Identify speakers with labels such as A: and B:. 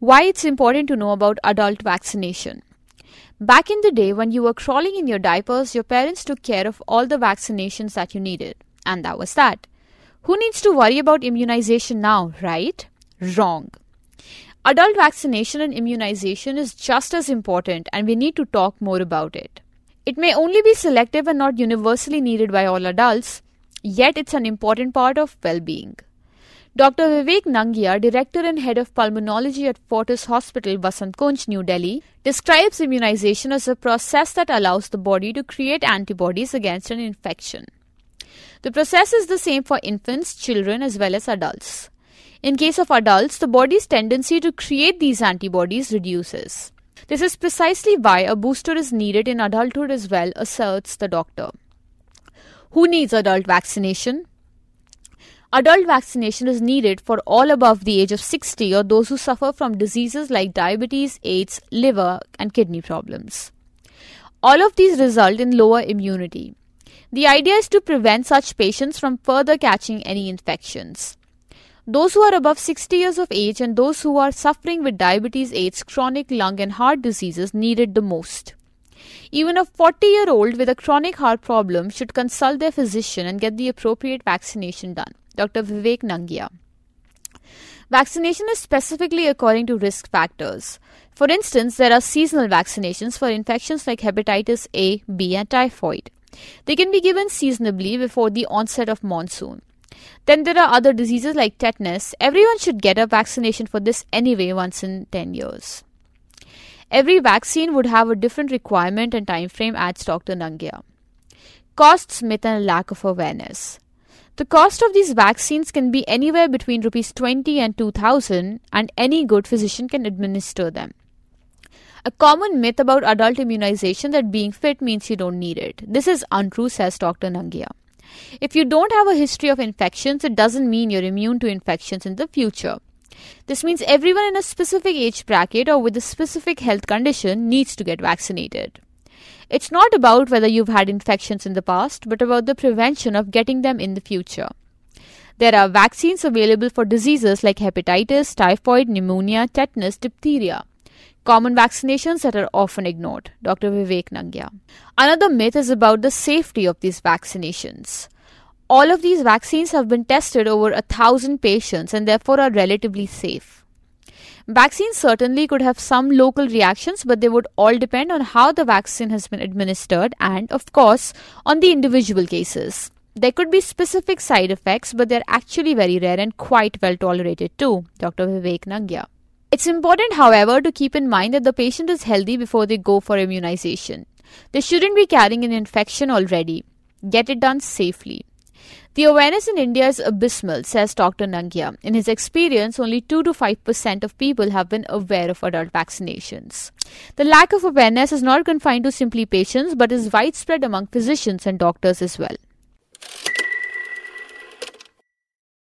A: Why it's important to know about adult vaccination. Back in the day, when you were crawling in your diapers, your parents took care of all the vaccinations that you needed. And that was that. Who needs to worry about immunization now, right? Wrong. Adult vaccination and immunization is just as important, and we need to talk more about it. It may only be selective and not universally needed by all adults, yet, it's an important part of well being. Dr. Vivek Nangia, Director and Head of Pulmonology at Fortis Hospital, Vasant Kunj, New Delhi, describes immunization as a process that allows the body to create antibodies against an infection. The process is the same for infants, children, as well as adults. In case of adults, the body's tendency to create these antibodies reduces. This is precisely why a booster is needed in adulthood as well, asserts the doctor. Who needs adult vaccination? Adult vaccination is needed for all above the age of 60 or those who suffer from diseases like diabetes, AIDS, liver, and kidney problems. All of these result in lower immunity. The idea is to prevent such patients from further catching any infections. Those who are above 60 years of age and those who are suffering with diabetes, AIDS, chronic lung, and heart diseases need it the most. Even a 40 year old with a chronic heart problem should consult their physician and get the appropriate vaccination done. Dr. Vivek Nangia. Vaccination is specifically according to risk factors. For instance, there are seasonal vaccinations for infections like hepatitis A, B, and typhoid. They can be given seasonably before the onset of monsoon. Then there are other diseases like tetanus. Everyone should get a vaccination for this anyway once in 10 years. Every vaccine would have a different requirement and time frame, adds Dr. Nangia. Costs, myth, and lack of awareness. The cost of these vaccines can be anywhere between rupees 20 and 2000 and any good physician can administer them. A common myth about adult immunization that being fit means you don't need it. This is untrue, says Dr. Nangia. If you don't have a history of infections, it doesn't mean you're immune to infections in the future. This means everyone in a specific age bracket or with a specific health condition needs to get vaccinated. It's not about whether you've had infections in the past, but about the prevention of getting them in the future. There are vaccines available for diseases like hepatitis, typhoid, pneumonia, tetanus, diphtheria. Common vaccinations that are often ignored. Dr. Vivek Nangia. Another myth is about the safety of these vaccinations. All of these vaccines have been tested over a thousand patients and therefore are relatively safe. Vaccines certainly could have some local reactions, but they would all depend on how the vaccine has been administered and, of course, on the individual cases. There could be specific side effects, but they're actually very rare and quite well tolerated too, Dr. Vivek Nangia. It's important, however, to keep in mind that the patient is healthy before they go for immunization. They shouldn't be carrying an infection already. Get it done safely. The awareness in India is abysmal, says Dr. Nangia. In his experience, only 2 to 5% of people have been aware of adult vaccinations. The lack of awareness is not confined to simply patients but is widespread among physicians and doctors as well.